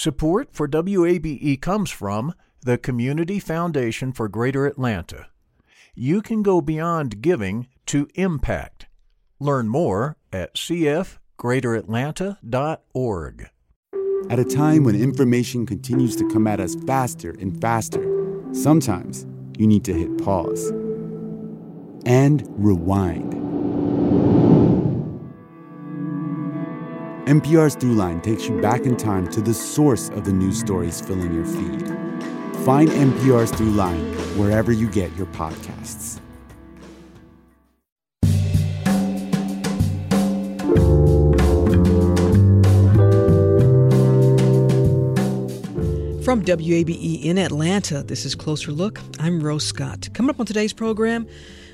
Support for WABE comes from the Community Foundation for Greater Atlanta. You can go beyond giving to impact. Learn more at cfgreateratlanta.org. At a time when information continues to come at us faster and faster, sometimes you need to hit pause and rewind. NPR's Throughline takes you back in time to the source of the news stories filling your feed. Find NPR's Throughline wherever you get your podcasts. From WABE in Atlanta, this is Closer Look. I'm Rose Scott. Coming up on today's program,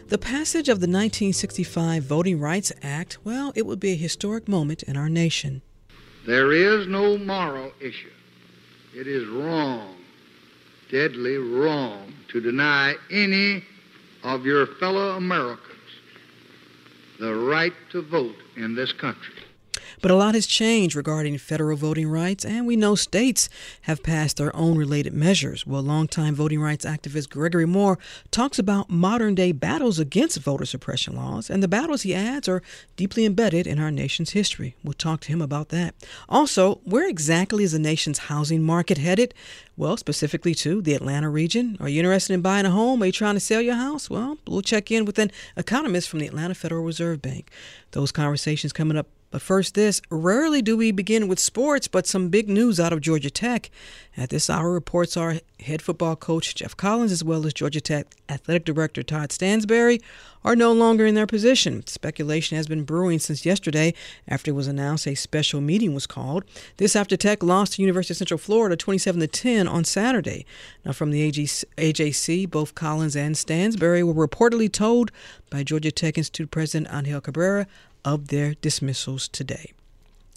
the passage of the 1965 Voting Rights Act, well, it would be a historic moment in our nation. There is no moral issue. It is wrong, deadly wrong, to deny any of your fellow Americans the right to vote in this country. But a lot has changed regarding federal voting rights, and we know states have passed their own related measures. Well, longtime voting rights activist Gregory Moore talks about modern day battles against voter suppression laws, and the battles he adds are deeply embedded in our nation's history. We'll talk to him about that. Also, where exactly is the nation's housing market headed? Well, specifically to the Atlanta region. Are you interested in buying a home? Are you trying to sell your house? Well, we'll check in with an economist from the Atlanta Federal Reserve Bank. Those conversations coming up but first, this rarely do we begin with sports, but some big news out of Georgia Tech. At this hour, reports our head football coach Geoff Collins, as well as Georgia Tech athletic director Todd Stansbury, are no longer in their position. Speculation has been brewing since yesterday after it was announced a special meeting was called. This after Tech lost to University of Central Florida 27 to 10 on Saturday. Now, from the AJC, both Collins and Stansbury were reportedly told by Georgia Tech Institute President Angel Cabrera of their dismissals today.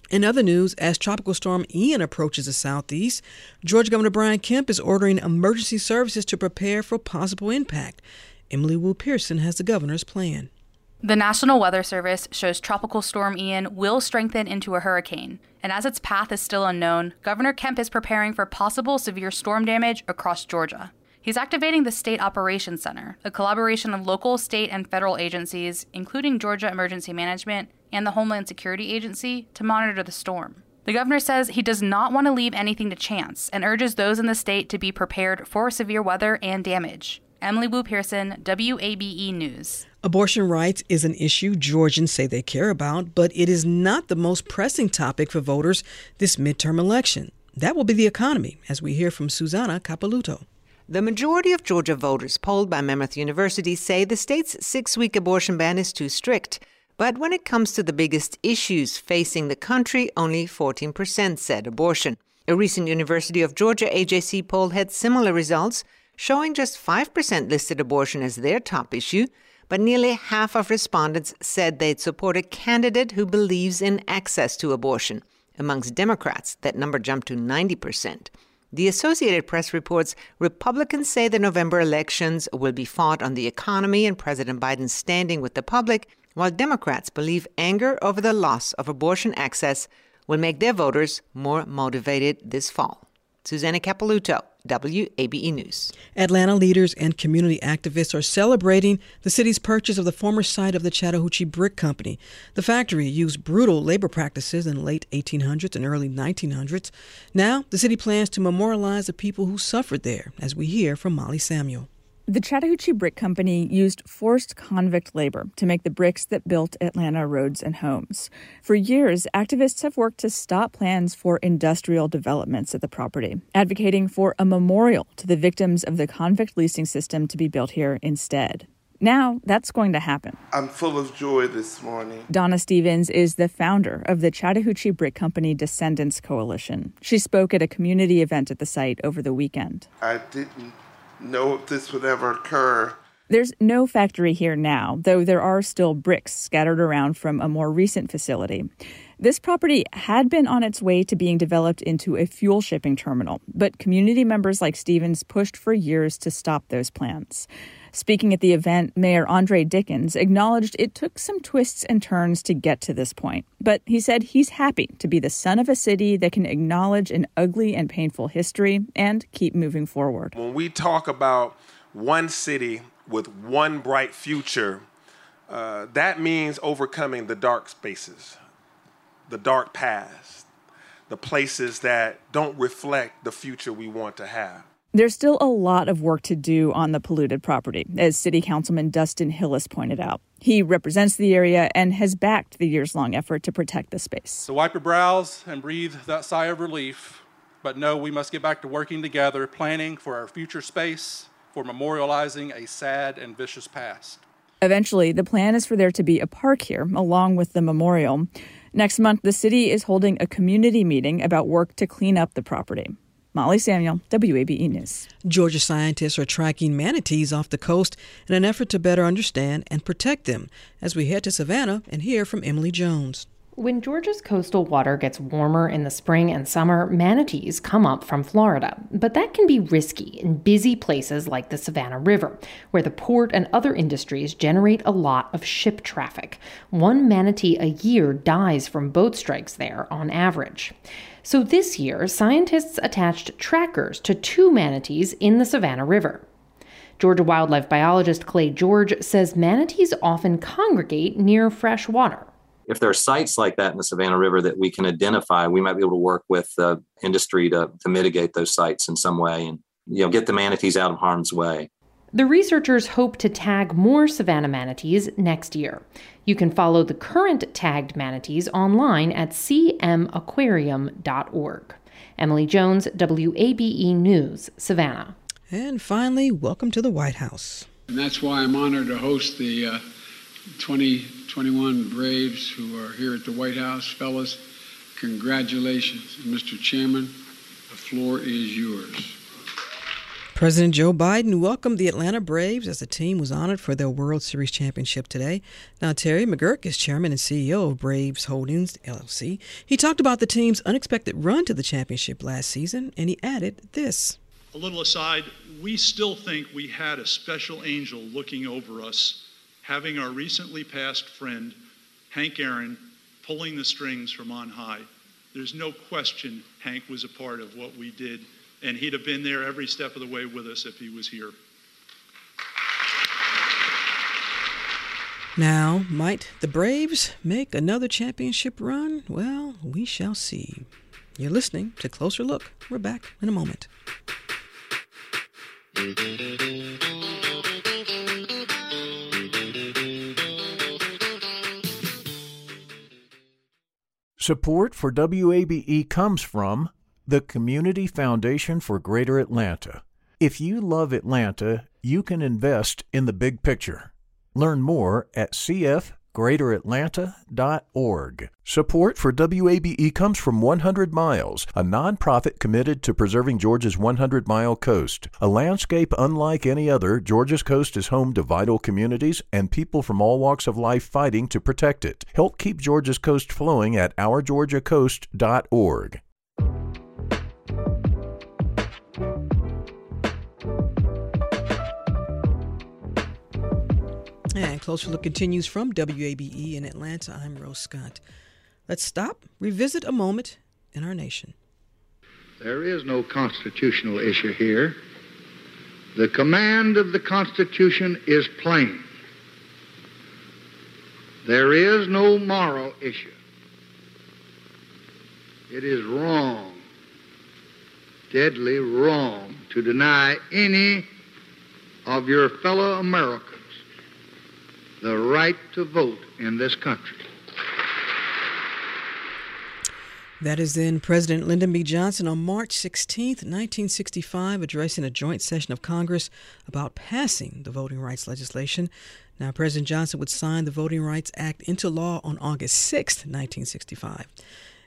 In other news, as Tropical Storm Ian approaches the southeast, Georgia Governor Brian Kemp is ordering emergency services to prepare for possible impact. Emily Wu Pearson has the governor's plan. The National Weather Service shows Tropical Storm Ian will strengthen into a hurricane, and as its path is still unknown, Governor Kemp is preparing for possible severe storm damage across Georgia. He's activating the State Operations Center, a collaboration of local, state, and federal agencies, including Georgia Emergency Management and the Homeland Security Agency, to monitor the storm. The governor says he does not want to leave anything to chance and urges those in the state to be prepared for severe weather and damage. Emily Wu Pearson, WABE News. Abortion rights is an issue Georgians say they care about, but it is not the most pressing topic for voters this midterm election. That will be the economy, as we hear from Susanna Capelouto. The majority of Georgia voters polled by Monmouth University say the state's six week abortion ban is too strict. But when it comes to the biggest issues facing the country, only 14% said abortion. A recent University of Georgia AJC poll had similar results, showing just 5% listed abortion as their top issue, but nearly half of respondents said they'd support a candidate who believes in access to abortion. Amongst Democrats, that number jumped to 90%. The Associated Press reports Republicans say the November elections will be fought on the economy and President Biden's standing with the public, while Democrats believe anger over the loss of abortion access will make their voters more motivated this fall. Susanna Capelouto, WABE News. Atlanta leaders and community activists are celebrating the city's purchase of the former site of the Chattahoochee Brick Company. The factory used brutal labor practices in the late 1800s and early 1900s. Now, the city plans to memorialize the people who suffered there, as we hear from Molly Samuel. The Chattahoochee Brick Company used forced convict labor to make the bricks that built Atlanta roads and homes. For years, activists have worked to stop plans for industrial developments at the property, advocating for a memorial to the victims of the convict leasing system to be built here instead. Now that's going to happen. I'm full of joy this morning. Donna Stevens is the founder of the Chattahoochee Brick Company Descendants Coalition. She spoke at a community event at the site over the weekend. I didn't know if this would ever occur. There's no factory here now, though there are still bricks scattered around from a more recent facility. This property had been on its way to being developed into a fuel shipping terminal, but community members like Stevens pushed for years to stop those plans. Speaking at the event, Mayor Andre Dickens acknowledged it took some twists and turns to get to this point. But he said he's happy to be the son of a city that can acknowledge an ugly and painful history and keep moving forward. When we talk about one city with one bright future, uh, that means overcoming the dark spaces, the dark past, the places that don't reflect the future we want to have. There's still a lot of work to do on the polluted property, as City Councilman Dustin Hillis pointed out. He represents the area and has backed the years long effort to protect the space. So wipe your brows and breathe that sigh of relief, but no, we must get back to working together, planning for our future space, for memorializing a sad and vicious past. Eventually, the plan is for there to be a park here, along with the memorial. Next month, the city is holding a community meeting about work to clean up the property. Molly Samuel, WABE News. Georgia scientists are tracking manatees off the coast in an effort to better understand and protect them as we head to Savannah and hear from Emily Jones. When Georgia's coastal water gets warmer in the spring and summer, manatees come up from Florida. But that can be risky in busy places like the Savannah River, where the port and other industries generate a lot of ship traffic. One manatee a year dies from boat strikes there on average. So this year, scientists attached trackers to two manatees in the Savannah River. Georgia wildlife biologist Clay George says manatees often congregate near fresh water if there are sites like that in the Savannah River that we can identify, we might be able to work with the industry to, to mitigate those sites in some way and you know get the manatees out of harm's way. The researchers hope to tag more Savannah manatees next year. You can follow the current tagged manatees online at cmaquarium.org. Emily Jones, WABE News, Savannah. And finally, welcome to the White House. And that's why I'm honored to host the uh, 2021 Braves who are here at the White House. Fellas, congratulations. Mr. Chairman, the floor is yours. President Joe Biden welcomed the Atlanta Braves as the team was honored for their World Series championship today. Now, Terry McGuirk is chairman and CEO of Braves Holdings LLC. He talked about the team's unexpected run to the championship last season, and he added this. A little aside, we still think we had a special angel looking over us having our recently passed friend, Hank Aaron, pulling the strings from on high. There's no question Hank was a part of what we did, and he'd have been there every step of the way with us if he was here. Now, might the Braves make another championship run? Well, we shall see. You're listening to Closer Look. We're back in a moment. Support for WABE comes from the Community Foundation for Greater Atlanta. If you love Atlanta, you can invest in the big picture. Learn more at CF greateratlanta.org. Support for WABE comes from 100 Miles, a nonprofit committed to preserving Georgia's 100 mile coast. A landscape unlike any other, Georgia's coast is home to vital communities and people from all walks of life fighting to protect it. Help keep Georgia's coast flowing at ourgeorgiacoast.org. And Closer Look continues from WABE in Atlanta. I'm Rose Scott. Let's stop, revisit a moment in our nation. There is no constitutional issue here. The command of the Constitution is plain. There is no moral issue. It is wrong, deadly wrong, to deny any of your fellow Americans the right to vote in this country. That is then President Lyndon B. Johnson on March 16, 1965, addressing a joint session of Congress about passing the voting rights legislation. Now, President Johnson would sign the Voting Rights Act into law on August 6, 1965.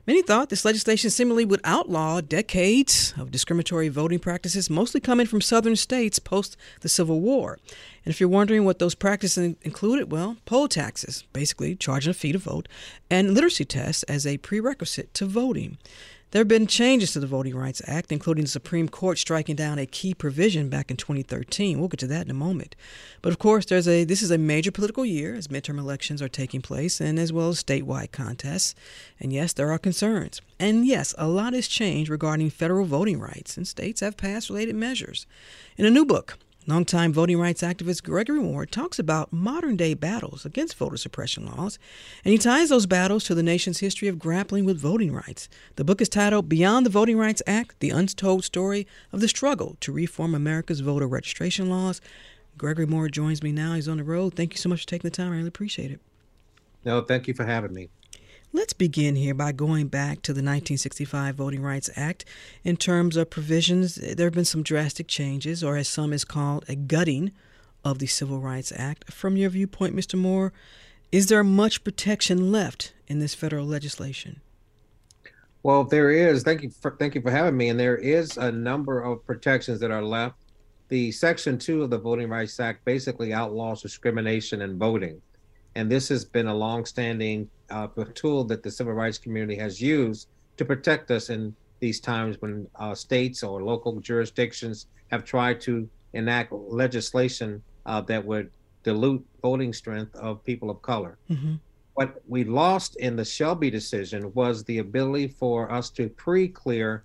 Many thought this legislation similarly would outlaw decades of discriminatory voting practices, mostly coming from southern states post the Civil War. And if you're wondering what those practices included, well, poll taxes, basically charging a fee to vote, and literacy tests as a prerequisite to voting. There have been changes to the Voting Rights Act, including the Supreme Court striking down a key provision back in 2013. We'll get to that in a moment. But of course, there's a this is a major political year as midterm elections are taking place and as well as statewide contests. And yes, there are concerns. And yes, a lot has changed regarding federal voting rights, and states have passed related measures. In a new book, Longtime voting rights activist Gregory Moore talks about modern day battles against voter suppression laws, and he ties those battles to the nation's history of grappling with voting rights. The book is titled Beyond the Voting Rights Act The Untold Story of the Struggle to Reform America's Voter Registration Laws. Gregory Moore joins me now. He's on the road. Thank you so much for taking the time. I really appreciate it. No, thank you for having me. Let's begin here by going back to the 1965 Voting Rights Act. In terms of provisions, there have been some drastic changes, or as some is called, a gutting of the Civil Rights Act. From your viewpoint, Mr. Moore, is there much protection left in this federal legislation? Well, there is. Thank you for thank you for having me. And there is a number of protections that are left. The Section Two of the Voting Rights Act basically outlaws discrimination in voting, and this has been a longstanding uh, tool that the civil rights community has used to protect us in these times when uh, states or local jurisdictions have tried to enact legislation uh, that would dilute voting strength of people of color. Mm-hmm. What we lost in the Shelby decision was the ability for us to pre-clear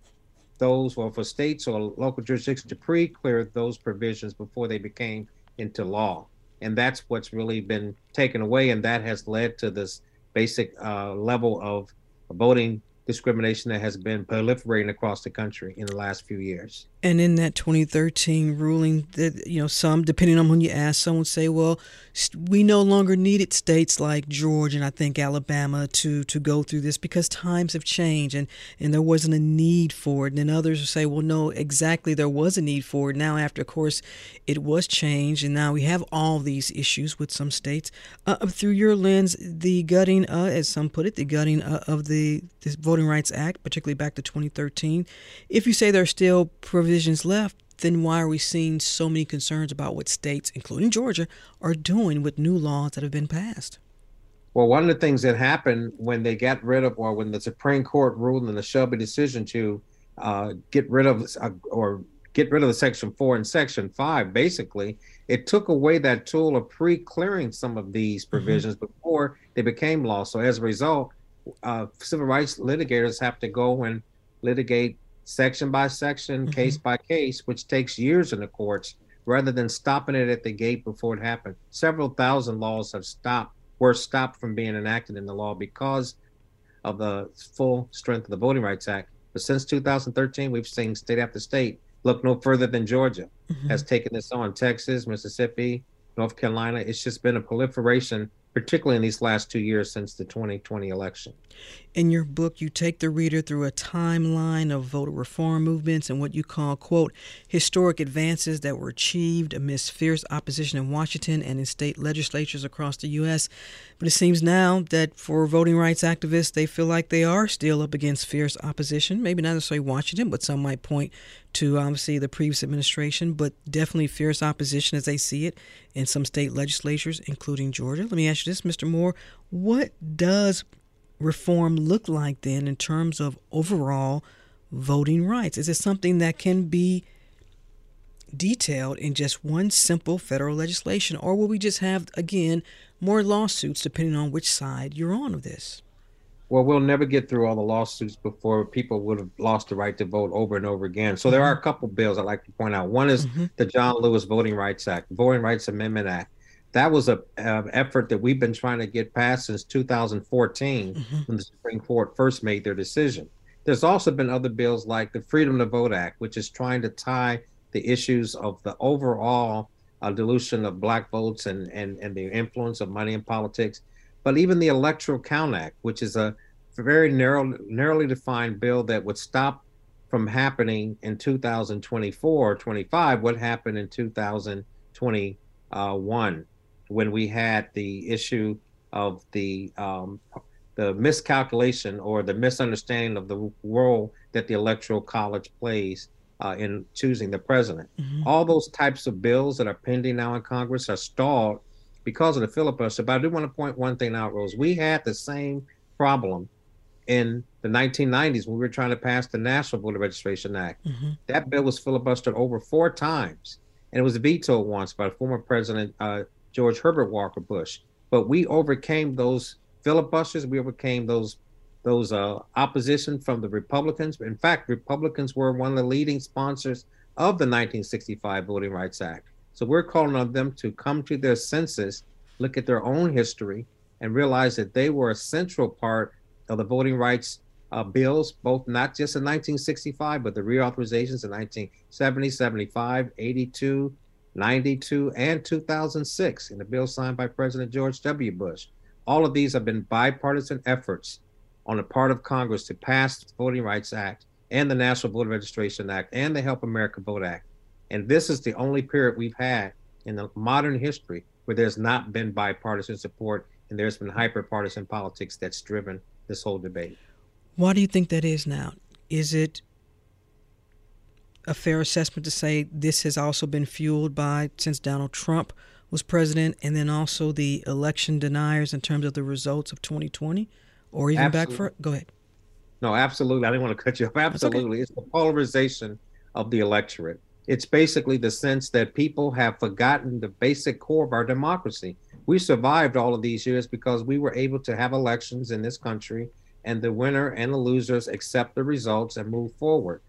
those, or for states or local jurisdictions to pre-clear those provisions before they became into law. And that's what's really been taken away, and that has led to this basic uh, level of voting discrimination that has been proliferating across the country in the last few years. And in that 2013 ruling, that you know, some depending on when you ask, some would say, "Well, we no longer needed states like Georgia and I think Alabama to to go through this because times have changed and and there wasn't a need for it." And then others would say, "Well, no, exactly, there was a need for it. Now, after, of course, it was changed, and now we have all these issues with some states." Uh, through your lens, the gutting, uh, as some put it, the gutting uh, of the this Voting Rights Act, particularly back to 2013. If you say there are still provisions left, then why are we seeing so many concerns about what states, including Georgia, are doing with new laws that have been passed? Well, one of the things that happened when they got rid of, or when the Supreme Court ruled in the Shelby decision to uh, get rid of uh, or get rid of the Section 4 and Section 5, basically, it took away that tool of pre clearing some of these mm-hmm. provisions mm-hmm. before they became law. So as a result, uh, civil rights litigators have to go and litigate section by section, mm-hmm. case by case, which takes years in the courts, rather than stopping it at the gate before it happened. Several thousand laws have stopped, were stopped from being enacted in the law because of the full strength of the Voting Rights Act. But since 2013, we've seen state after state look no further than Georgia mm-hmm. has taken this on. Texas, Mississippi, North Carolina. It's just been a proliferation particularly in these last two years since the 2020 election. In your book, you take the reader through a timeline of voter reform movements and what you call, quote, historic advances that were achieved amidst fierce opposition in Washington and in state legislatures across the U.S. But it seems now that for voting rights activists, they feel like they are still up against fierce opposition. Maybe not necessarily Washington, but some might point to obviously the previous administration, but definitely fierce opposition as they see it in some state legislatures, including Georgia. Let me ask you this, Mr. Moore. What does reform look like then in terms of overall voting rights? Is it something that can be detailed in just one simple federal legislation, or will we just have, again, more lawsuits depending on which side you're on of this? Well, we'll never get through all the lawsuits before people would have lost the right to vote over and over again. So there are a couple bills I'd like to point out. One is mm-hmm. the John Lewis Voting Rights Act, Voting Rights Amendment Act that was a, effort that we've been trying to get passed since 2014 mm-hmm. when the Supreme Court first made their decision. There's also been other bills like the Freedom to Vote Act, which is trying to tie the issues of the overall uh, dilution of black votes and, and, and the influence of money in politics, but even the Electoral Count Act, which is a very narrow, narrowly defined bill that would stop from happening in 2024 or 25 what happened in 2021 when we had the issue of the um, the miscalculation or the misunderstanding of the role that the electoral college plays uh, in choosing the president. Mm-hmm. All those types of bills that are pending now in Congress are stalled because of the filibuster. But I do want to point one thing out, Rose. We had the same problem in the 1990s when we were trying to pass the National Voter Registration Act. Mm-hmm. That bill was filibustered over four times, and it was vetoed once by former President uh, George Herbert Walker Bush. But we overcame those filibusters. We overcame those those uh, opposition from the Republicans. In fact, Republicans were one of the leading sponsors of the 1965 Voting Rights Act. So we're calling on them to come to their senses, look at their own history, and realize that they were a central part of the voting rights uh, bills, both not just in 1965, but the reauthorizations in 1970, 75, 82, 92, and 2006 in the bill signed by President George W. Bush. All of these have been bipartisan efforts on the part of Congress to pass the Voting Rights Act and the National Voter Registration Act and the Help America Vote Act. And this is the only period we've had in the modern history where there's not been bipartisan support and there's been hyperpartisan politics that's driven this whole debate. Why do you think that is now? Is it a fair assessment to say this has also been fueled by since Donald Trump was president and then also the election deniers in terms of the results of 2020 or even absolutely. back for go ahead. No absolutely. I didn't want to cut you off. Absolutely okay. it's the polarization of the electorate. It's basically the sense that people have forgotten the basic core of our democracy. We survived all of these years because we were able to have elections in this country and the winner and the losers accept the results and move forward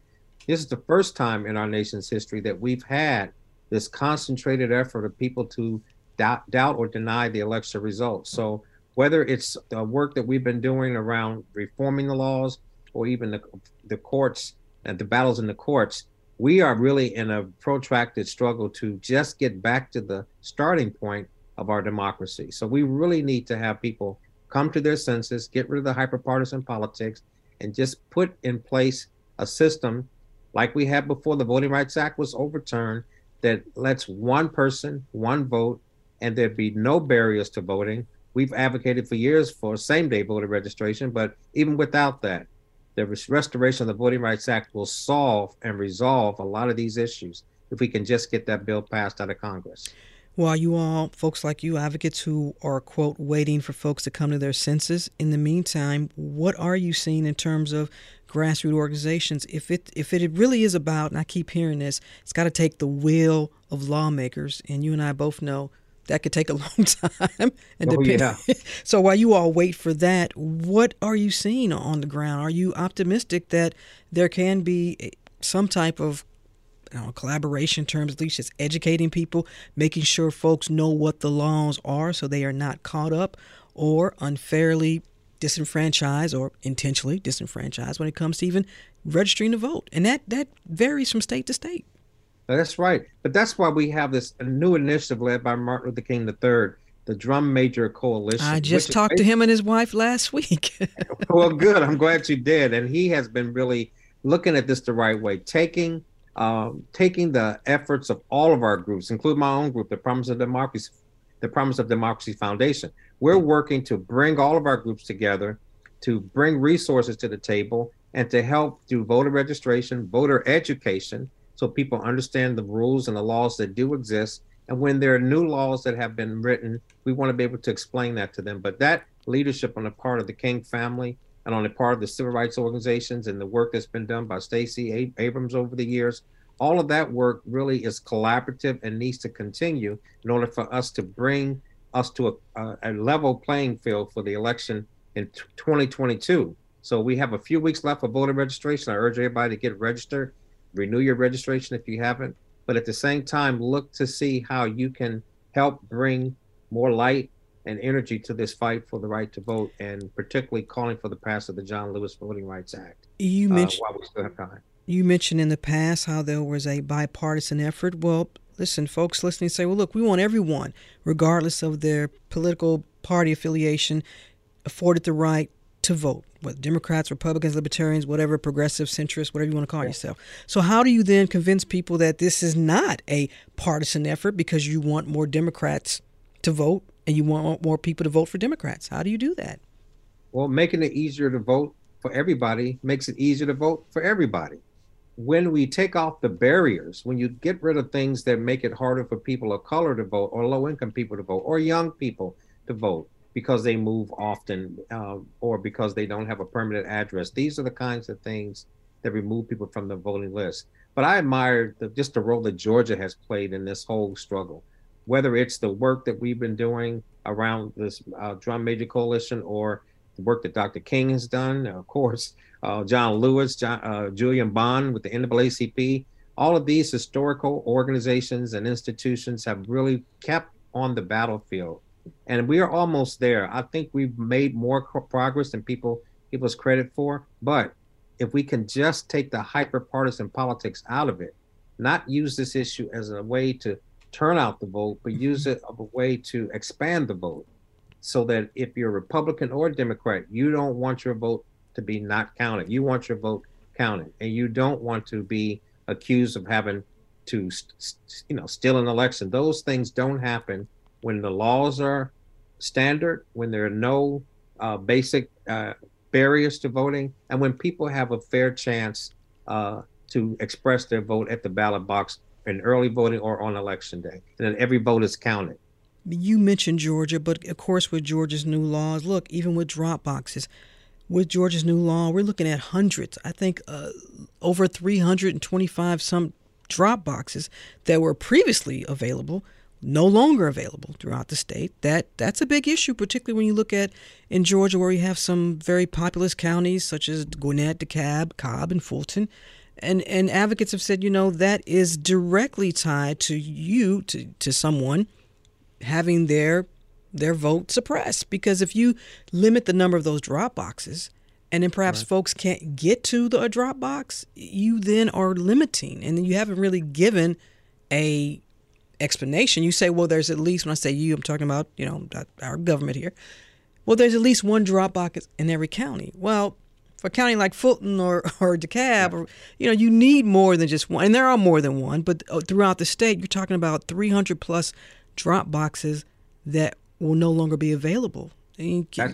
this is the first time in our nation's history that we've had this concentrated effort of people to doubt, doubt or deny the election results. So whether it's the work that we've been doing around reforming the laws or even the, the courts and the battles in the courts, we are really in a protracted struggle to just get back to the starting point of our democracy. So we really need to have people come to their senses, get rid of the hyperpartisan politics, and just put in place a system like we had before the Voting Rights Act was overturned that lets one person, one vote, and there'd be no barriers to voting. We've advocated for years for same day voter registration, but even without that, the restoration of the Voting Rights Act will solve and resolve a lot of these issues if we can just get that bill passed out of Congress. While you all, folks like you, advocates who are, quote, waiting for folks to come to their senses, in the meantime, what are you seeing in terms of grassroots organizations, if it if it really is about, and I keep hearing this, it's got to take the will of lawmakers, and you and I both know that could take a long time. and oh, depend- yeah. so while you all wait for that, what are you seeing on the ground? Are you optimistic that there can be eh, some type of know, collaboration terms, at least just educating people, making sure folks know what the laws are so they are not caught up or unfairly disenfranchised or intentionally disenfranchised when it comes to even registering to vote. And that, that varies from state to state. That's right. But that's why we have this new initiative led by Martin Luther King III, the Drum Major Coalition. I just talked to him and his wife last week. well, good. I'm glad you did. And he has been really looking at this the right way, taking um, taking the efforts of all of our groups, including my own group, the Promise of Democracy, the Promise of Democracy Foundation, we're working to bring all of our groups together, to bring resources to the table, and to help do voter registration, voter education, so people understand the rules and the laws that do exist. And when there are new laws that have been written, we want to be able to explain that to them. But that leadership on the part of the King family and on the part of the civil rights organizations and the work that's been done by Stacey Abrams over the years, all of that work really is collaborative and needs to continue in order for us to bring us to a, a level playing field for the election in 2022. So we have a few weeks left for voter registration. I urge everybody to get registered, renew your registration if you haven't. But at the same time, look to see how you can help bring more light and energy to this fight for the right to vote, and particularly calling for the passage of the John Lewis Voting Rights Act. You uh, mentioned uh, while we still have time. You mentioned in the past how there was a bipartisan effort. Well, listen, folks listening say, well, look, we want everyone, regardless of their political party affiliation, afforded the right to vote, whether Democrats, Republicans, Libertarians, whatever, progressive, centrist, whatever you want to call yourself. So, how do you then convince people that this is not a partisan effort because you want more Democrats to vote and you want more people to vote for Democrats? How do you do that? Well, making it easier to vote for everybody makes it easier to vote for everybody when we take off the barriers, when you get rid of things that make it harder for people of color to vote or low income people to vote or young people to vote, because they move often uh, or because they don't have a permanent address. These are the kinds of things that remove people from the voting list. But I admire the, just the role that Georgia has played in this whole struggle, whether it's the work that we've been doing around this uh, Drum Major Coalition or the work that Dr. King has done, of course, uh, John Lewis, John, uh, Julian Bond with the NAACP. All of these historical organizations and institutions have really kept on the battlefield. And we are almost there. I think we've made more progress than people give us credit for. But if we can just take the hyper partisan politics out of it, not use this issue as a way to turn out the vote, but use it as a way to expand the vote so that if you're Republican or Democrat, you don't want your vote to be not counted. You want your vote counted, and you don't want to be accused of having to, you know, steal an election. Those things don't happen when the laws are standard, when there are no uh, basic uh, barriers to voting, and when people have a fair chance uh, to express their vote at the ballot box in early voting or on election day, and then every vote is counted. You mentioned Georgia, but of course, with Georgia's new laws, look, even with drop boxes, with Georgia's new law, we're looking at hundreds. I think uh, over 325 some drop boxes that were previously available no longer available throughout the state. That that's a big issue, particularly when you look at in Georgia where you have some very populous counties such as Gwinnett, DeKalb, Cobb, and Fulton. And and advocates have said, you know, that is directly tied to you to, to someone having their their vote suppressed. Because if you limit the number of those drop boxes and then perhaps right. folks can't get to the drop box, you then are limiting and you haven't really given a explanation. You say, well, there's at least, when I say you, I'm talking about, you know, our government here. Well, there's at least one drop box in every county. Well, for a county like Fulton or, or DeKalb, or, you know, you need more than just one. And there are more than one, but uh, throughout the state, you're talking about 300 plus drop boxes that will no longer be available.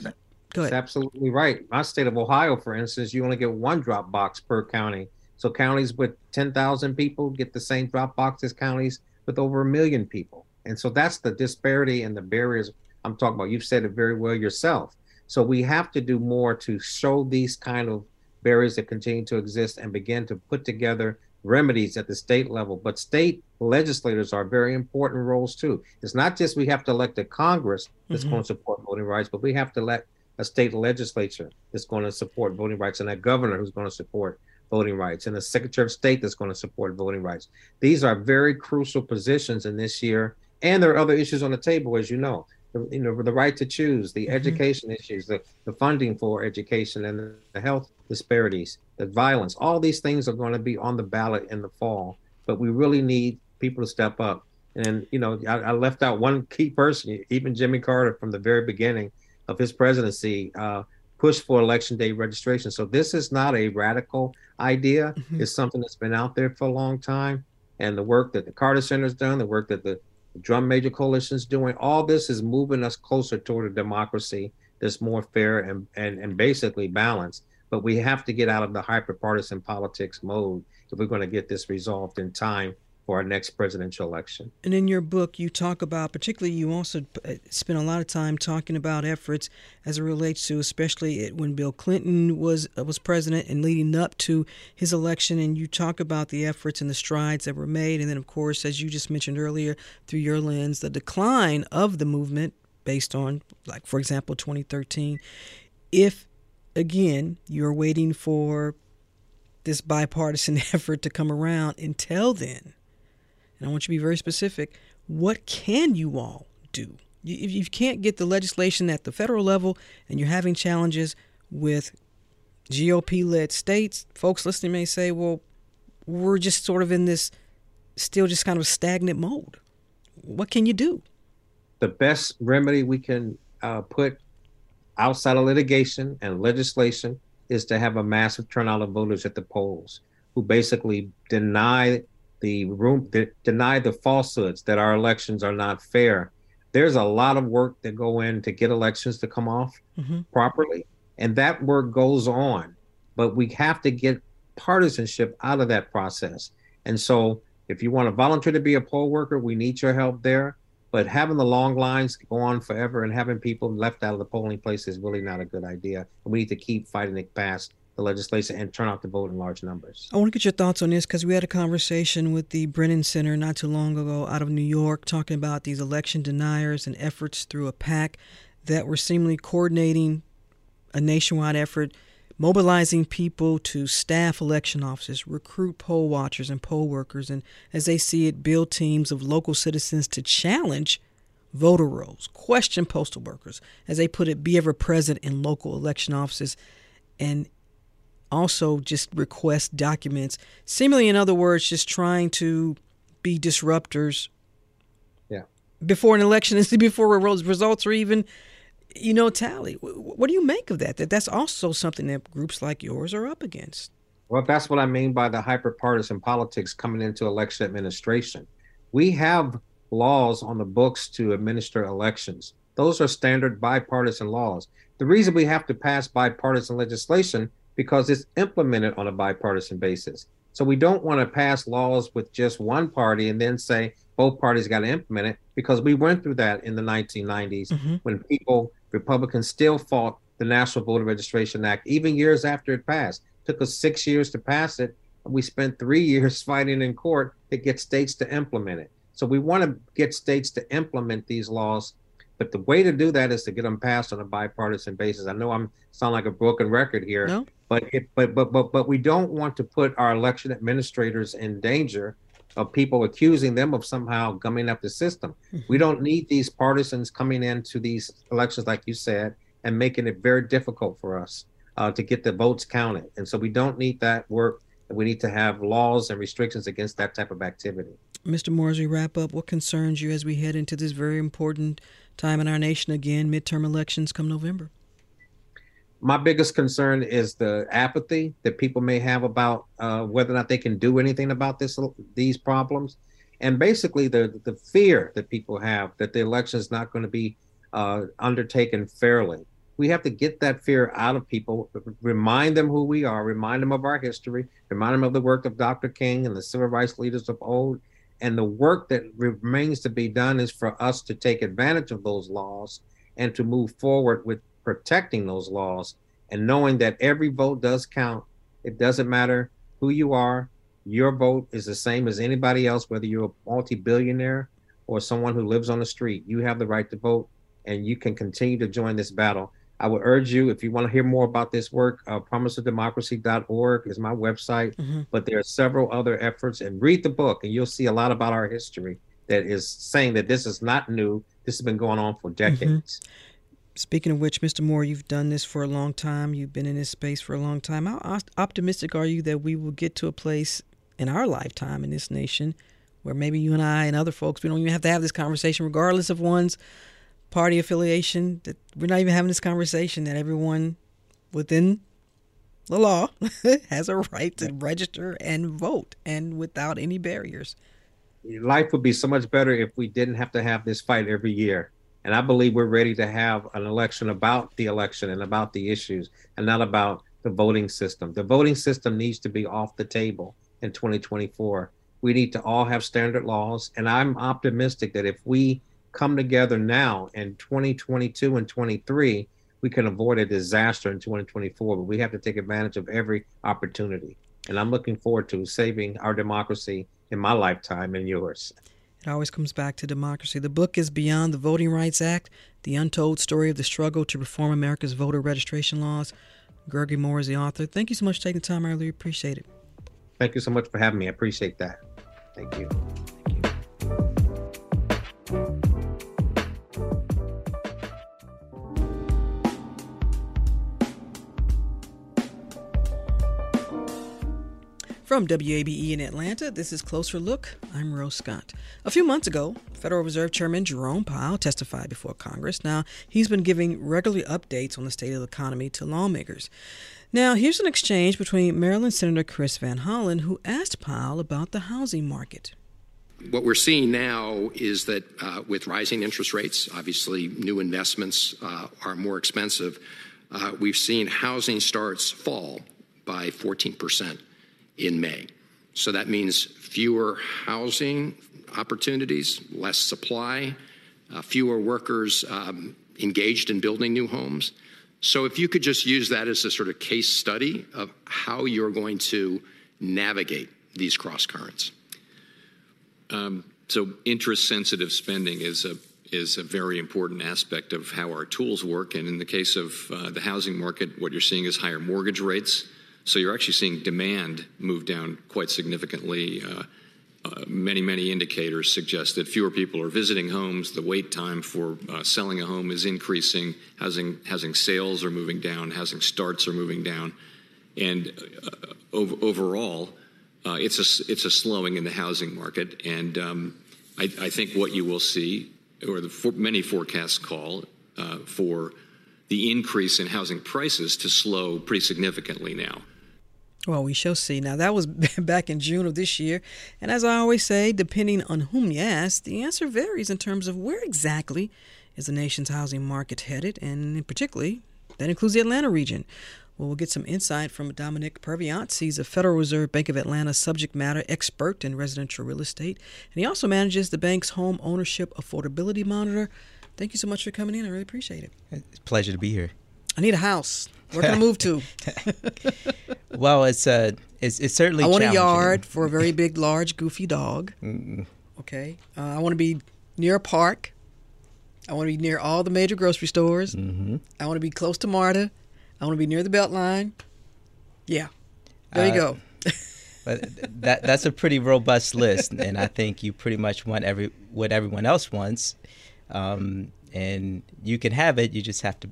That's, that's absolutely right. My state of Ohio, for instance, you only get one drop box per county. So counties with 10,000 people get the same drop box as counties with over a million people. And so that's the disparity and the barriers I'm talking about. You've said it very well yourself. So we have to do more to show these kind of barriers that continue to exist and begin to put together remedies at the state level. But state legislators are very important roles too. It's not just we have to elect a Congress that's mm-hmm. going to support voting rights, but we have to elect a state legislature that's going to support voting rights and a governor who's going to support voting rights and a secretary of state that's going to support voting rights. These are very crucial positions in this year. And there are other issues on the table, as you know. The, you know, the right to choose, the mm-hmm. education issues, the, the funding for education and the, the health disparities, the violence. All these things are going to be on the ballot in the fall. But we really need people to step up. And, you know, I, I left out one key person, even Jimmy Carter from the very beginning of his presidency. Uh, push for election day registration. So this is not a radical idea. Mm-hmm. It's something that's been out there for a long time. And the work that the Carter Center's done, the work that the, the Drum Major Coalition's doing, all this is moving us closer toward a democracy that's more fair and, and, and basically balanced. But we have to get out of the hyper partisan politics mode if we're going to get this resolved in time for our next presidential election. And in your book, you talk about, particularly, you also uh, spend a lot of time talking about efforts as it relates to, especially when Bill Clinton was uh, was president and leading up to his election. And you talk about the efforts and the strides that were made, and then, of course, as you just mentioned earlier, through your lens, the decline of the movement based on, like, for example, 2013. If again you're waiting for this bipartisan effort to come around until then and I want you to be very specific, what can you all do? If you can't get the legislation at the federal level and you're having challenges with GOP led states, folks listening may say, well, we're just sort of in this still just kind of stagnant mode. What can you do? The best remedy we can uh, put outside of litigation and legislation is to have a massive turnout of voters at the polls who basically deny the room deny the falsehoods that our elections are not fair. There's a lot of work that go in to get elections to come off mm-hmm. properly, and that work goes on. But we have to get partisanship out of that process. And so, if you want to volunteer to be a poll worker, we need your help there. But having the long lines go on forever and having people left out of the polling place is really not a good idea. We need to keep fighting it past the legislation and turn out the vote in large numbers. I want to get your thoughts on this because we had a conversation with the Brennan Center not too long ago out of New York talking about these election deniers and efforts through a PAC that were seemingly coordinating a nationwide effort mobilizing people to staff election offices, recruit poll watchers and poll workers, and as they see it, build teams of local citizens to challenge voter rolls, question postal workers, as they put it, be ever present in local election offices, and also just request documents. Seemingly, in other words, just trying to be disruptors. Yeah. Before an election and before results are even you know, tally. What do you make of that? That that's also something that groups like yours are up against. Well, that's what I mean by the hyperpartisan politics coming into election administration. We have laws on the books to administer elections. Those are standard bipartisan laws. The reason we have to pass bipartisan legislation because it's implemented on a bipartisan basis. So we don't want to pass laws with just one party and then say both parties got to implement it because we went through that in the 1990s mm-hmm. when people Republicans still fought the National Voter Registration Act, even years after it passed. It took us six years to pass it. We spent three years fighting in court to get states to implement it. So we want to get states to implement these laws, but the way to do that is to get them passed on a bipartisan basis. I know I'm sound like a broken record here, no. but it, but but but but we don't want to put our election administrators in danger of people accusing them of somehow gumming up the system. Mm-hmm. We don't need these partisans coming into these elections, like you said, and making it very difficult for us uh, to get the votes counted. And so we don't need that work. We need to have laws and restrictions against that type of activity. Mr. Moore, as we wrap up, what concerns you as we head into this very important time in our nation again, midterm elections come November? My biggest concern is the apathy that people may have about uh, whether or not they can do anything about this these problems, and basically the the fear that people have that the election is not going to be uh, undertaken fairly. We have to get that fear out of people, remind them who we are, remind them of our history, remind them of the work of Dr. King and the civil rights leaders of old. And the work that remains to be done is for us to take advantage of those laws and to move forward with protecting those laws and knowing that every vote does count. It doesn't matter who you are, your vote is the same as anybody else, whether you're a multi billionaire or someone who lives on the street. You have the right to vote and you can continue to join this battle. I would urge you, if you want to hear more about this work, uh, promiseofdemocracy.org is my website. Mm-hmm. But there are several other efforts, and read the book, and you'll see a lot about our history that is saying that this is not new. This has been going on for decades. Mm-hmm. Speaking of which, Mr. Moore, you've done this for a long time. You've been in this space for a long time. How optimistic are you that we will get to a place in our lifetime in this nation where maybe you and I and other folks, we don't even have to have this conversation, regardless of one's party affiliation, that we're not even having this conversation, that everyone within the law has a right to register and vote and without any barriers. Life would be so much better if we didn't have to have this fight every year and I believe we're ready to have an election about the election and about the issues and not about the voting system. The voting system needs to be off the table in 2024. We need to all have standard laws. And I'm optimistic that if we come together now in 2022 and 23, we can avoid a disaster in 2024. But we have to take advantage of every opportunity. And I'm looking forward to saving our democracy in my lifetime and yours. It always comes back to democracy. The book is Beyond the Voting Rights Act The Untold Story of the Struggle to Reform America's Voter Registration Laws. Gregory Moore is the author. Thank you so much for taking the time. I really appreciate it. Thank you so much for having me. I appreciate that. Thank you. From WABE in Atlanta, this is Closer Look. I'm Rose Scott. A few months ago, Federal Reserve Chairman Jerome Powell testified before Congress. Now, he's been giving regular updates on the state of the economy to lawmakers. Now, here's an exchange between Maryland Senator Chris Van Hollen, who asked Powell about the housing market. What we're seeing now is that uh, with rising interest rates, obviously new investments uh, are more expensive. Uh, we've seen housing starts fall by 14 percent in May. So that means fewer housing opportunities, less supply, uh, fewer workers um, engaged in building new homes. So, if you could just use that as a sort of case study of how you're going to navigate these cross currents. Um, so, interest sensitive spending is a is a very important aspect of how our tools work. And in the case of uh, the housing market, what you're seeing is higher mortgage rates. So you're actually seeing demand move down quite significantly. Uh, uh, many, many indicators suggest that fewer people are visiting homes. The wait time for uh, selling a home is increasing. Housing, housing sales are moving down. Housing starts are moving down. And uh, ov- overall, uh, it's, a, it's a slowing in the housing market. And um, I, I think what you will see or the for, many forecasts call uh, for the increase in housing prices to slow pretty significantly now. Well, we shall see. Now, that was back in June of this year. And as I always say, depending on whom you ask, the answer varies in terms of where exactly is the nation's housing market headed, and particularly that includes the Atlanta region. Well, we'll get some insight from Dominic Purviance. He's a Federal Reserve Bank of Atlanta subject matter expert in residential real estate, and he also manages the bank's home ownership affordability monitor. Thank you so much for coming in. I really appreciate it. It's a pleasure to be here. I need a house. Where can I move to? well, it's uh, it's, it's certainly. I want a yard for a very big, large, goofy dog. Mm-mm. Okay, uh, I want to be near a park. I want to be near all the major grocery stores. Mm-hmm. I want to be close to MARTA. I want to be near the Beltline. Yeah, there uh, you go. but that that's a pretty robust list, and I think you pretty much want every what everyone else wants, um, and you can have it. You just have to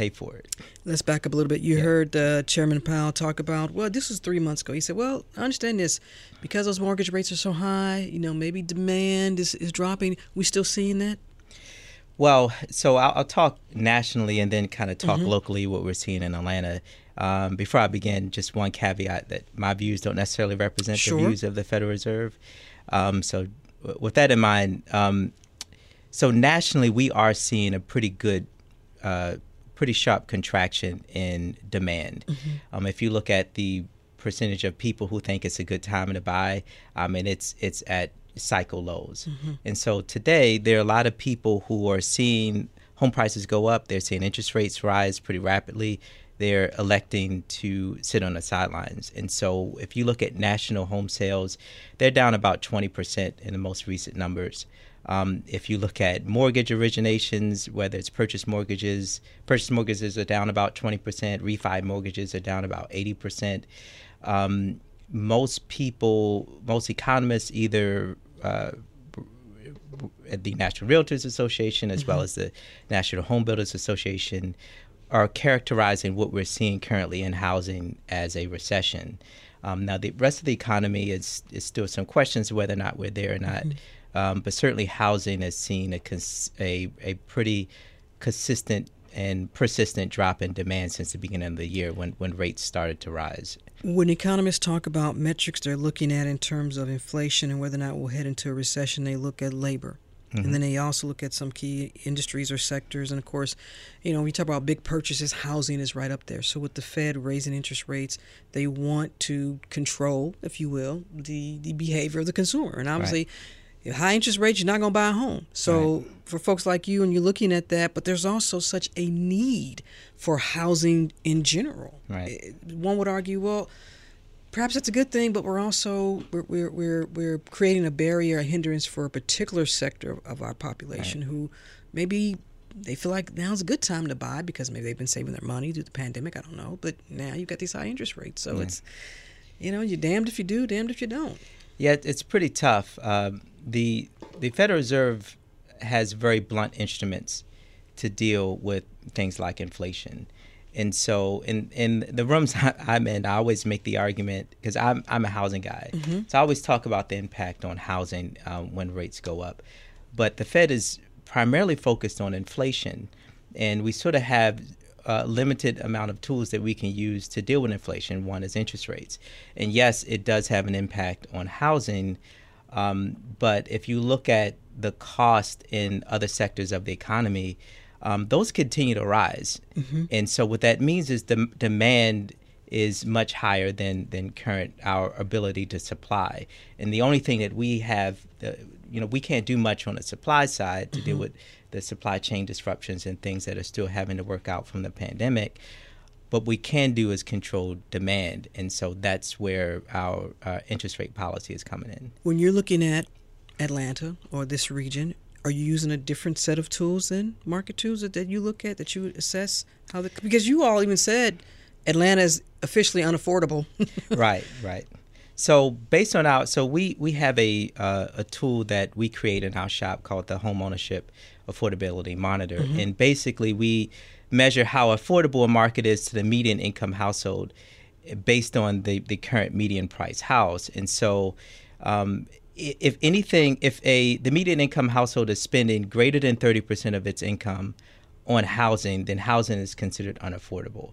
pay for it. Let's back up a little bit. You yeah. heard uh, Chairman Powell talk about, well, this was three months ago. He said, well, I understand this. Because those mortgage rates are so high, you know, maybe demand is, is dropping. We still seeing that? Well, so I'll, I'll talk nationally and then kind of talk mm-hmm. locally what we're seeing in Atlanta. Um, before I begin, just one caveat that my views don't necessarily represent sure. the views of the Federal Reserve. Um, so, with that in mind, um, so nationally, we are seeing a pretty good, uh, pretty sharp contraction in demand. Mm-hmm. Um, if you look at the percentage of people who think it's a good time to buy, I mean, it's it's at cycle lows. Mm-hmm. And so today, there are a lot of people who are seeing home prices go up, they're seeing interest rates rise pretty rapidly. They're electing to sit on the sidelines. And so, if you look at national home sales, they're down about 20% in the most recent numbers. Um, if you look at mortgage originations, whether it's purchase mortgages, purchase mortgages are down about 20%, refi mortgages are down about 80%. Um, most people, most economists, either uh, at the National Realtors Association as mm-hmm. well as the National Home Builders Association, are characterizing what we're seeing currently in housing as a recession. Um, now, the rest of the economy is, is still some questions whether or not we're there or not. Mm-hmm. Um, but certainly, housing has seen a, cons- a, a pretty consistent and persistent drop in demand since the beginning of the year when, when rates started to rise. When economists talk about metrics they're looking at in terms of inflation and whether or not we'll head into a recession, they look at labor. Mm-hmm. And then they also look at some key industries or sectors. And of course, you know, we talk about big purchases, housing is right up there. So with the Fed raising interest rates, they want to control, if you will, the, the behavior of the consumer. And obviously, right high interest rates, you're not going to buy a home. So right. for folks like you, and you're looking at that, but there's also such a need for housing in general. Right. Eh, one would argue, well, perhaps that's a good thing, but we're also we're we're we're, we're creating a barrier, a hindrance for a particular sector of our population right. who maybe they feel like now's a good time to buy because maybe they've been saving their money through the pandemic. I don't know, but now you've got these high interest rates, so yeah. it's you know you're damned if you do, damned if you don't. Yeah, it's pretty tough. Um, the the Federal Reserve has very blunt instruments to deal with things like inflation. And so, in, in the rooms I'm in, I always make the argument because I'm, I'm a housing guy. Mm-hmm. So I always talk about the impact on housing um, when rates go up. But the Fed is primarily focused on inflation. And we sort of have a limited amount of tools that we can use to deal with inflation. One is interest rates. And yes, it does have an impact on housing, um, but if you look at the cost in other sectors of the economy, um, those continue to rise. Mm-hmm. And so what that means is the demand is much higher than than current our ability to supply. And the only thing that we have, uh, you know, we can't do much on the supply side to mm-hmm. deal with the supply chain disruptions and things that are still having to work out from the pandemic. What we can do is control demand, and so that's where our uh, interest rate policy is coming in. When you're looking at Atlanta or this region, are you using a different set of tools than market tools that, that you look at that you assess how the because you all even said Atlanta is officially unaffordable. right, right. So based on our, so we we have a uh, a tool that we create in our shop called the Home Ownership Affordability Monitor, mm-hmm. and basically we measure how affordable a market is to the median income household based on the the current median price house, and so. Um, if anything, if a the median income household is spending greater than thirty percent of its income on housing, then housing is considered unaffordable.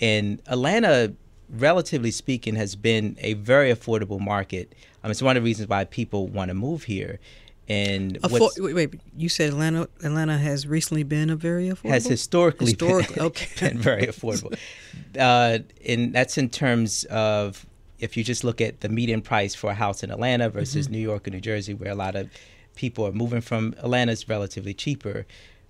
And Atlanta, relatively speaking, has been a very affordable market. Um, it's one of the reasons why people want to move here. And Affor- wait, wait, you said Atlanta Atlanta has recently been a very affordable. Has historically, historically been, okay. been very affordable, uh, and that's in terms of if you just look at the median price for a house in Atlanta versus mm-hmm. New York or New Jersey, where a lot of people are moving from, Atlanta is relatively cheaper.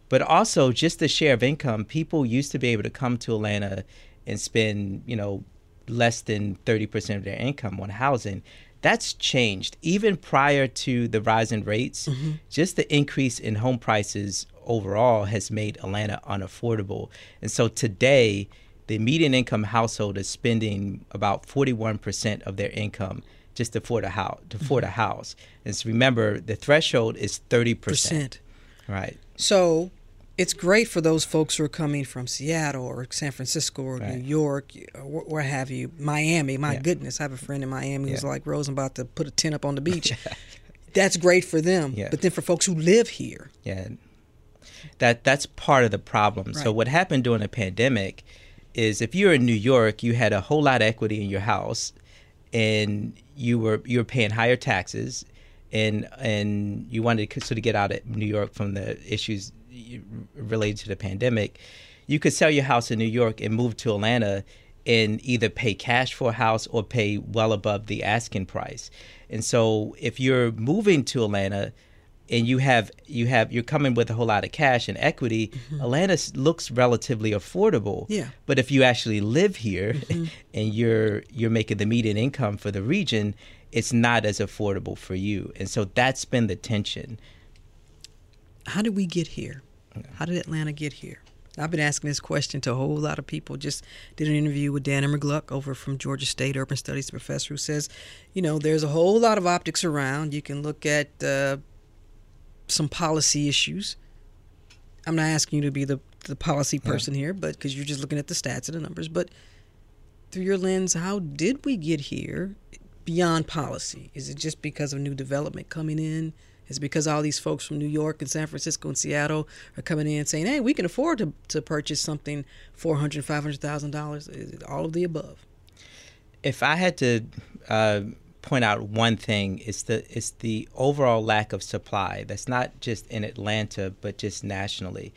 But also, just the share of income, people used to be able to come to Atlanta and spend, you know, less than 30% of their income on housing. That's changed. Even prior to the rise in rates, mm-hmm. just the increase in home prices overall has made Atlanta unaffordable. And so today, the median income household is spending about 41% of their income just to afford a house. To afford mm-hmm. a house. And so remember, the threshold is 30%. Percent. Right. So it's great for those folks who are coming from Seattle or San Francisco or right. New York uh, or where have you, Miami. My yeah. goodness, I have a friend in Miami who's yeah. like, Rose, I'm about to put a tent up on the beach. that's great for them. Yeah. But then for folks who live here. Yeah. That that's part of the problem. Right. So what happened during the pandemic is if you're in New York, you had a whole lot of equity in your house and you were you were paying higher taxes and and you wanted to sort of get out of New York from the issues related to the pandemic, you could sell your house in New York and move to Atlanta and either pay cash for a house or pay well above the asking price. And so if you're moving to Atlanta and you have you have you're coming with a whole lot of cash and equity, mm-hmm. Atlanta looks relatively affordable. Yeah. But if you actually live here mm-hmm. and you're you're making the median income for the region, it's not as affordable for you. And so that's been the tension how did we get here? How did Atlanta get here? I've been asking this question to a whole lot of people. Just did an interview with Dan Immergluck over from Georgia State, urban studies professor, who says, you know, there's a whole lot of optics around. You can look at uh, some policy issues. I'm not asking you to be the, the policy person yeah. here, but because you're just looking at the stats and the numbers. But through your lens, how did we get here beyond policy? Is it just because of new development coming in? Is because all these folks from New York and San Francisco and Seattle are coming in saying, "Hey, we can afford to, to purchase something four hundred, five hundred thousand dollars." All of the above. If I had to uh, point out one thing, it's the it's the overall lack of supply. That's not just in Atlanta, but just nationally.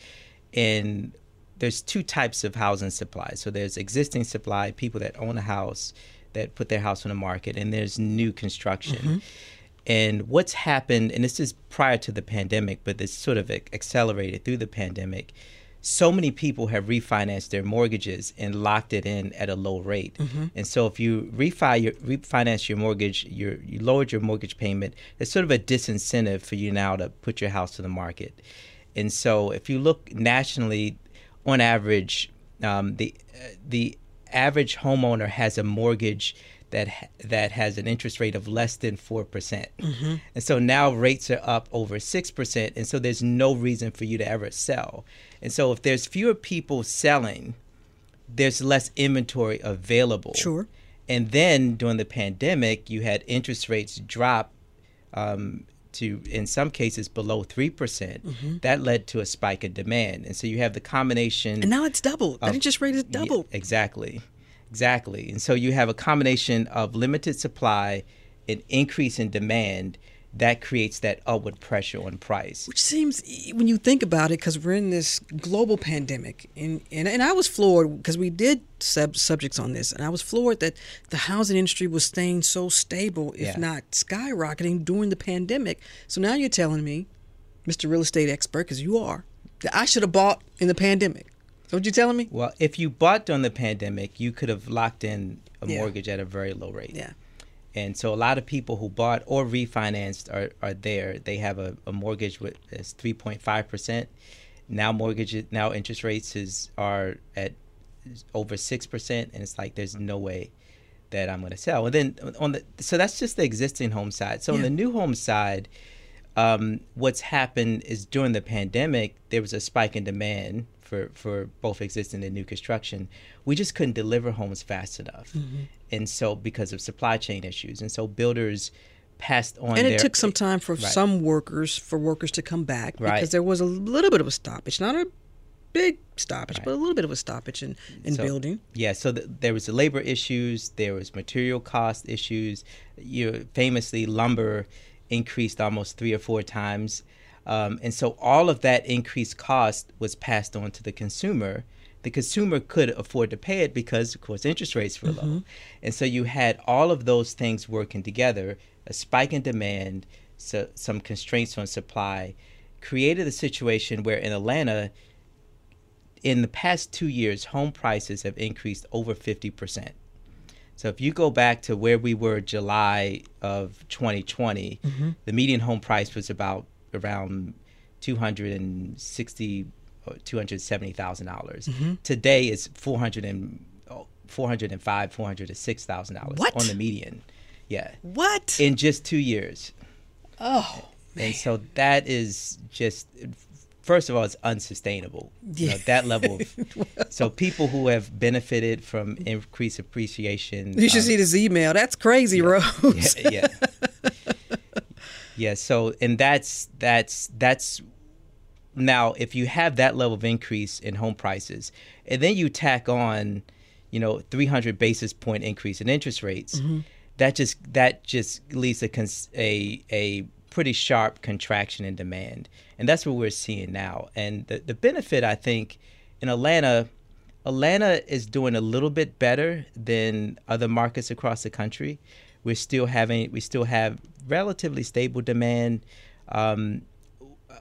And there's two types of housing supply. So there's existing supply, people that own a house that put their house on the market, and there's new construction. Mm-hmm and what's happened, and this is prior to the pandemic, but this sort of accelerated through the pandemic. So many people have refinanced their mortgages and locked it in at a low rate. Mm-hmm. And so, if you refi your, refinance your mortgage, you you lowered your mortgage payment. It's sort of a disincentive for you now to put your house to the market. And so, if you look nationally, on average, um, the the average homeowner has a mortgage that that has an interest rate of less than 4%. percent mm hmm And so now rates are up over 6%. And so there's no reason for you to ever sell. And so if there's fewer people selling, there's less inventory available. Sure. And then during the pandemic, you had interest rates drop um, to, in some cases, below 3%. percent mm-hmm. That led to a spike in demand. And so you have the combination. And now it's doubled. That interest rate is doubled. Yeah, exactly. Exactly. And so you have a combination of limited supply, an increase in demand that creates that upward pressure on price. Which seems, when you think about it, because we're in this global pandemic, and and, and I was floored because we did sub- subjects on this, and I was floored that the housing industry was staying so stable, if yeah. not skyrocketing, during the pandemic. So now you're telling me, Mr. Real Estate Expert, because you are, that I should have bought in the pandemic. So what you telling me? Well, if you bought during the pandemic, you could have locked in a yeah. mortgage at a very low rate. Yeah. And so a lot of people who bought or refinanced are, are there. They have a, a mortgage with is 3.5%. Now mortgage now interest rates is are at over 6% and it's like there's no way that I'm going to sell. And then on the so that's just the existing home side. So yeah. on the new home side, um, what's happened is during the pandemic there was a spike in demand for, for both existing and new construction, we just couldn't deliver homes fast enough. Mm-hmm. And so, because of supply chain issues. And so, builders passed on. And it their, took some time for right. some workers, for workers to come back right. because there was a little bit of a stoppage, not a big stoppage, right. but a little bit of a stoppage in, in so, building. Yeah, so the, there was the labor issues, there was material cost issues. You know, famously, lumber increased almost three or four times um, and so all of that increased cost was passed on to the consumer. The consumer could afford to pay it because, of course, interest rates were mm-hmm. low. And so you had all of those things working together a spike in demand, so some constraints on supply, created a situation where in Atlanta, in the past two years, home prices have increased over 50%. So if you go back to where we were July of 2020, mm-hmm. the median home price was about around 260 or 270 thousand dollars. Mm-hmm. Today it's 400 and 405 406 thousand dollars on the median. Yeah. What? In just two years. Oh. Man. And so that is just first of all, it's unsustainable. Yeah. You know, that level of so people who have benefited from increased appreciation. You should um, see this email. That's crazy, yeah, Rose. Yeah, yeah. Yeah. So, and that's that's that's now if you have that level of increase in home prices, and then you tack on, you know, 300 basis point increase in interest rates, mm-hmm. that just that just leads to cons- a a pretty sharp contraction in demand, and that's what we're seeing now. And the the benefit I think in Atlanta. Atlanta is doing a little bit better than other markets across the country. We're still having we still have relatively stable demand. Um,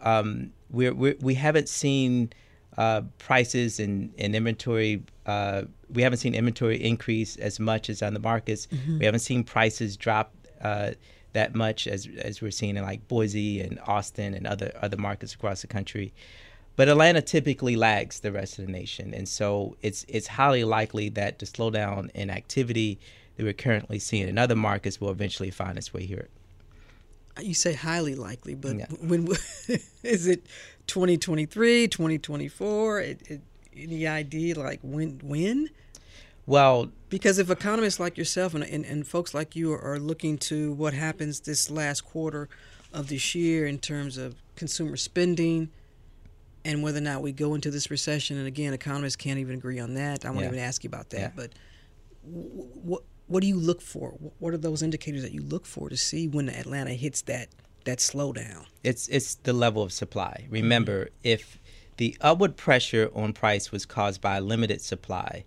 um, we're, we're, we have not seen uh, prices and, and inventory. Uh, we haven't seen inventory increase as much as on the markets. Mm-hmm. We haven't seen prices drop uh, that much as as we're seeing in like Boise and Austin and other other markets across the country. But Atlanta typically lags the rest of the nation, and so it's it's highly likely that the slowdown in activity that we're currently seeing in other markets will eventually find its way here you say highly likely, but yeah. when is it 2023, 2024? It, it, any idea like when when? Well, because if economists like yourself and, and, and folks like you are, are looking to what happens this last quarter of this year in terms of consumer spending and whether or not we go into this recession, and again, economists can't even agree on that. I won't yeah. even ask you about that. Yeah. But what what do you look for? What are those indicators that you look for to see when Atlanta hits that that slowdown? It's it's the level of supply. Remember, mm-hmm. if the upward pressure on price was caused by limited supply,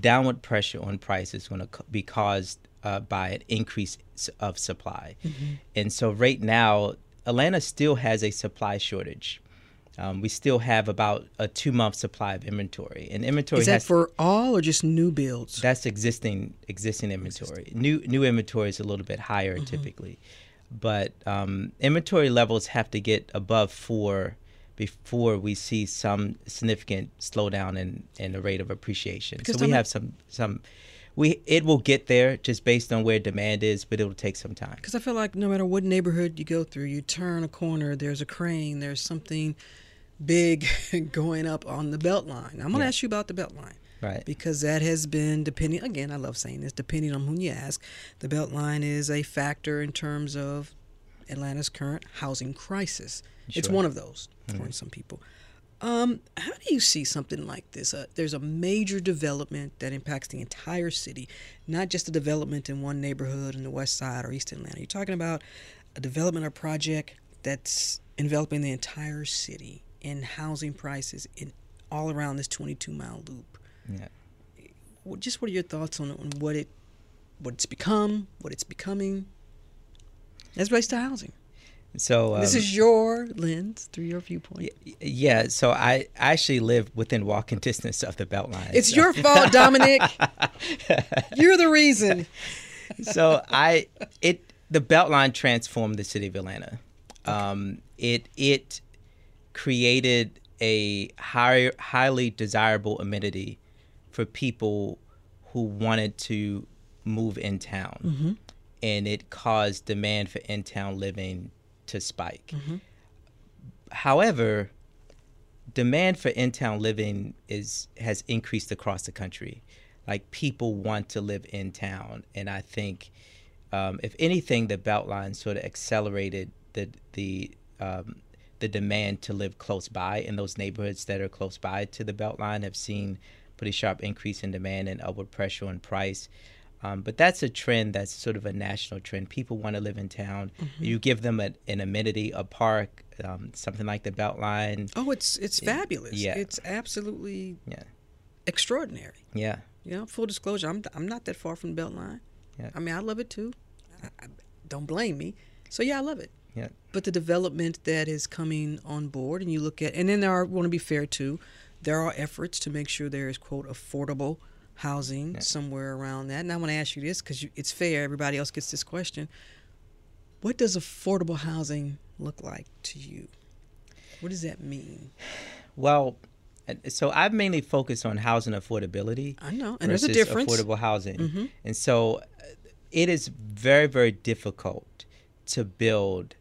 downward pressure on price is going to be caused uh, by an increase of supply. Mm-hmm. And so right now, Atlanta still has a supply shortage. Um, we still have about a two month supply of inventory, and inventory is that for all or just new builds? That's existing existing inventory. Existing. New new inventory is a little bit higher mm-hmm. typically, but um, inventory levels have to get above four before we see some significant slowdown in, in the rate of appreciation. Because so we have some some we it will get there just based on where demand is, but it'll take some time. Because I feel like no matter what neighborhood you go through, you turn a corner, there's a crane, there's something big going up on the Beltline. I'm going to yeah. ask you about the Beltline. Right. Because that has been depending again, I love saying this, depending on whom you ask, the Beltline is a factor in terms of Atlanta's current housing crisis. Sure. It's one of those mm-hmm. for some people. Um, how do you see something like this? Uh, there's a major development that impacts the entire city, not just a development in one neighborhood in the west side or east Atlanta. You're talking about a development or project that's enveloping the entire city in housing prices in all around this 22 mile loop. Yeah. Just what are your thoughts on, on what it what it's become, what it's becoming as relates to housing? So um, this is your lens through your viewpoint. Yeah. So I actually live within walking distance of the Beltline. It's so. your fault, Dominic. You're the reason. So I it the Beltline transformed the city of Atlanta. Okay. Um, it it created a high, highly desirable amenity for people who wanted to move in town. Mm-hmm. And it caused demand for in town living to spike. Mm-hmm. However, demand for in town living is has increased across the country. Like people want to live in town. And I think um, if anything, the Beltline sort of accelerated the the um, the demand to live close by in those neighborhoods that are close by to the Beltline have seen pretty sharp increase in demand and upward pressure on price. Um, but that's a trend that's sort of a national trend. People want to live in town. Mm-hmm. You give them a, an amenity, a park, um, something like the Beltline. Oh, it's it's fabulous. Yeah, it's absolutely yeah extraordinary. Yeah, you know, full disclosure, I'm I'm not that far from the Beltline. Yeah, I mean, I love it too. I, I, don't blame me. So yeah, I love it. Yeah. But the development that is coming on board, and you look at, and then there are want to be fair too. There are efforts to make sure there is quote affordable housing yeah. somewhere around that. And I want to ask you this because it's fair. Everybody else gets this question. What does affordable housing look like to you? What does that mean? Well, so I've mainly focused on housing affordability. I know, and there's a difference. Affordable housing, mm-hmm. and so it is very, very difficult to build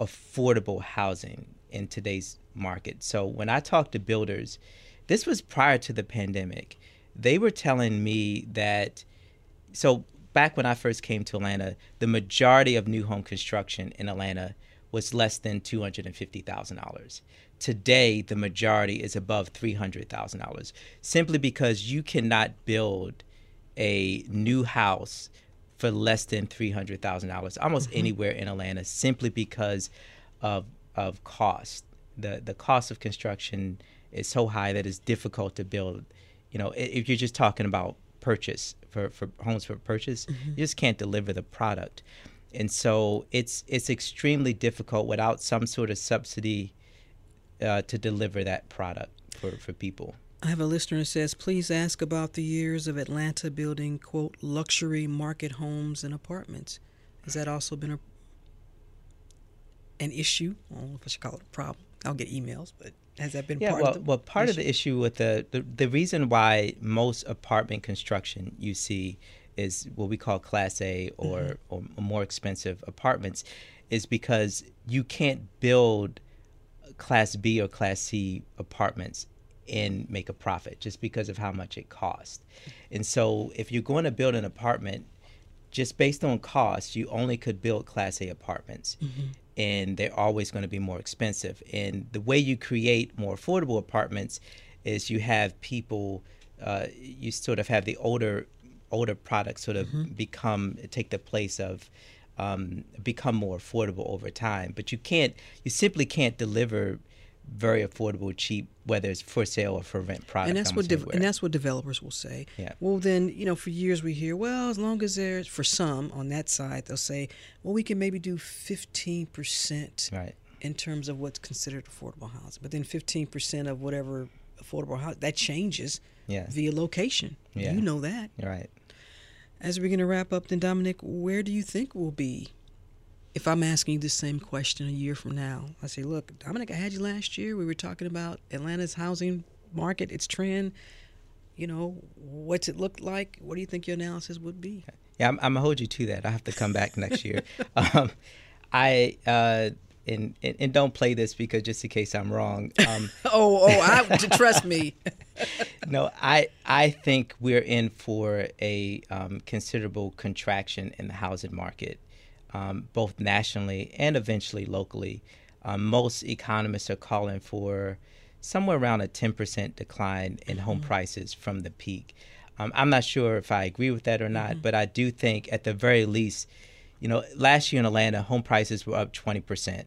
affordable housing in today's market. So when I talk to builders, this was prior to the pandemic they were telling me that so back when I first came to Atlanta, the majority of new home construction in Atlanta was less than two hundred and fifty thousand dollars. Today, the majority is above three hundred thousand dollars, simply because you cannot build a new house for less than three hundred thousand dollars almost mm-hmm. anywhere in Atlanta, simply because of of cost. the The cost of construction is so high that it's difficult to build you know, if you're just talking about purchase for, for homes for purchase, mm-hmm. you just can't deliver the product. And so it's it's extremely difficult without some sort of subsidy uh, to deliver that product for, for people. I have a listener who says, please ask about the years of Atlanta building, quote, luxury market homes and apartments. Has that also been a an issue? I don't know if I should call it a problem. I'll get emails, but has that been yeah, part well, of the well, part issue? of the issue with the, the the reason why most apartment construction you see is what we call Class A or, mm-hmm. or more expensive apartments is because you can't build Class B or Class C apartments and make a profit just because of how much it costs. And so if you're going to build an apartment just based on cost, you only could build Class A apartments. Mm-hmm and they're always going to be more expensive. And the way you create more affordable apartments is you have people, uh, you sort of have the older older products sort of mm-hmm. become take the place of um, become more affordable over time. But you can't, you simply can't deliver very affordable, cheap, whether it's for sale or for rent product. And that's what de- and that's what developers will say. Yeah. Well, then you know, for years we hear, well, as long as there's for some on that side, they'll say, well, we can maybe do fifteen percent. Right. In terms of what's considered affordable housing, but then fifteen percent of whatever affordable housing that changes. Yeah. Via location. Yeah. You know that. Right. As we're going to wrap up, then Dominic, where do you think we'll be if I'm asking you the same question a year from now, I say, look, Dominic, I had you last year. We were talking about Atlanta's housing market, its trend. You know, what's it look like? What do you think your analysis would be? Yeah, I'm, I'm gonna hold you to that. I have to come back next year. Um, I uh, and, and, and don't play this because just in case I'm wrong. Um, oh, oh, I, trust me. no, I I think we're in for a um, considerable contraction in the housing market um, both nationally and eventually locally. Um, most economists are calling for somewhere around a 10% decline in home mm-hmm. prices from the peak. Um, I'm not sure if I agree with that or not, mm-hmm. but I do think at the very least, you know, last year in Atlanta, home prices were up 20%.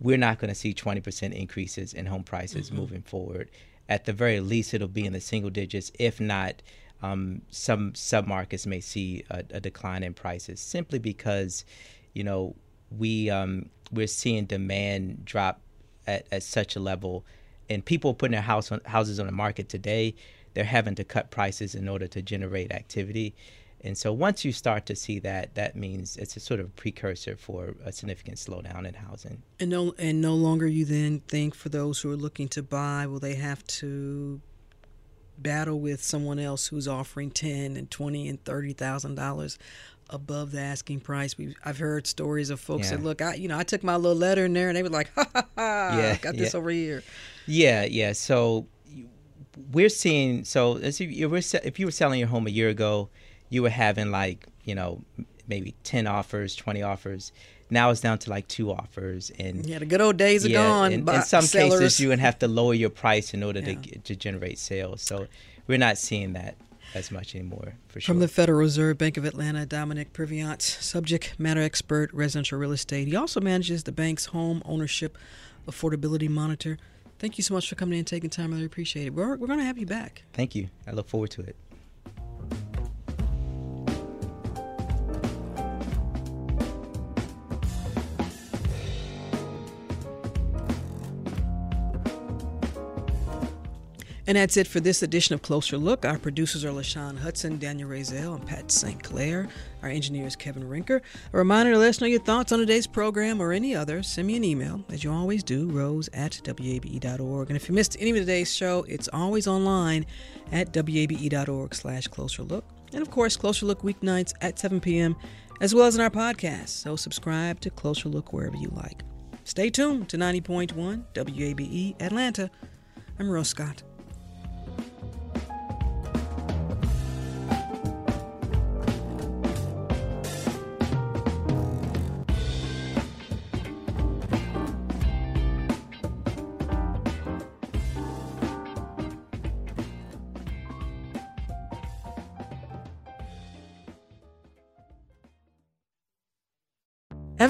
We're not going to see 20% increases in home prices mm-hmm. moving forward. At the very least, it'll be in the single digits, if not. Um, some submarkets may see a, a, decline in prices simply because, you know, we um, we're seeing demand drop at, at such a level, and people putting their house on, houses on the market today, they're having to cut prices in order to generate activity. And so once you start to see that, that means it's a sort of precursor for a significant slowdown in housing. And no, and no longer you then think for those who are looking to buy, will they have to battle with someone else who's offering ten and twenty and thirty thousand dollars above the asking price. We I've heard stories of folks yeah. that look, I you know, I took my little letter in there and they were like, ha ha ha, yeah, got this yeah. over here. Yeah, yeah. So we're seeing so if you were if you were selling your home a year ago you were having like you know maybe 10 offers 20 offers now it's down to like two offers and yeah the good old days are gone in, in some sellers. cases you would have to lower your price in order yeah. to, to generate sales. So we're not seeing that as much anymore for sure from the federal reserve bank of atlanta dominic Purviance subject matter expert residential real estate. He also manages the bank's home ownership affordability monitor. Thank you so much for coming in and taking time. I really appreciate it. We're, we're going to have you back. Thank you. I look forward to it And that's it for this edition of Closer Look. Our producers are LaShawn Hudson, Daniel Razel, and Pat St. Clair. Our engineer is Kevin Rinker. A reminder to let us know your thoughts on today's program or any other. Send me an email, as you always do, rose at wabe.org. And if you missed any of today's show, it's always online at wabe.org slash closer look. And of course, Closer Look weeknights at 7 p.m., as well as in our podcast. So subscribe to Closer Look wherever you like. Stay tuned to 90.1 WABE Atlanta. I'm Rose Scott.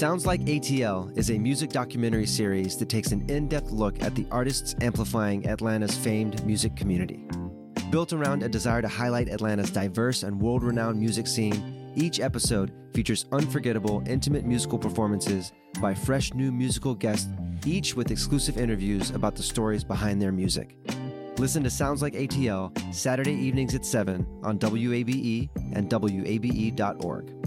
Sounds Like ATL is a music documentary series that takes an in depth look at the artists amplifying Atlanta's famed music community. Built around a desire to highlight Atlanta's diverse and world renowned music scene, each episode features unforgettable, intimate musical performances by fresh new musical guests, each with exclusive interviews about the stories behind their music. Listen to Sounds Like ATL Saturday evenings at 7 on WABE and WABE.org.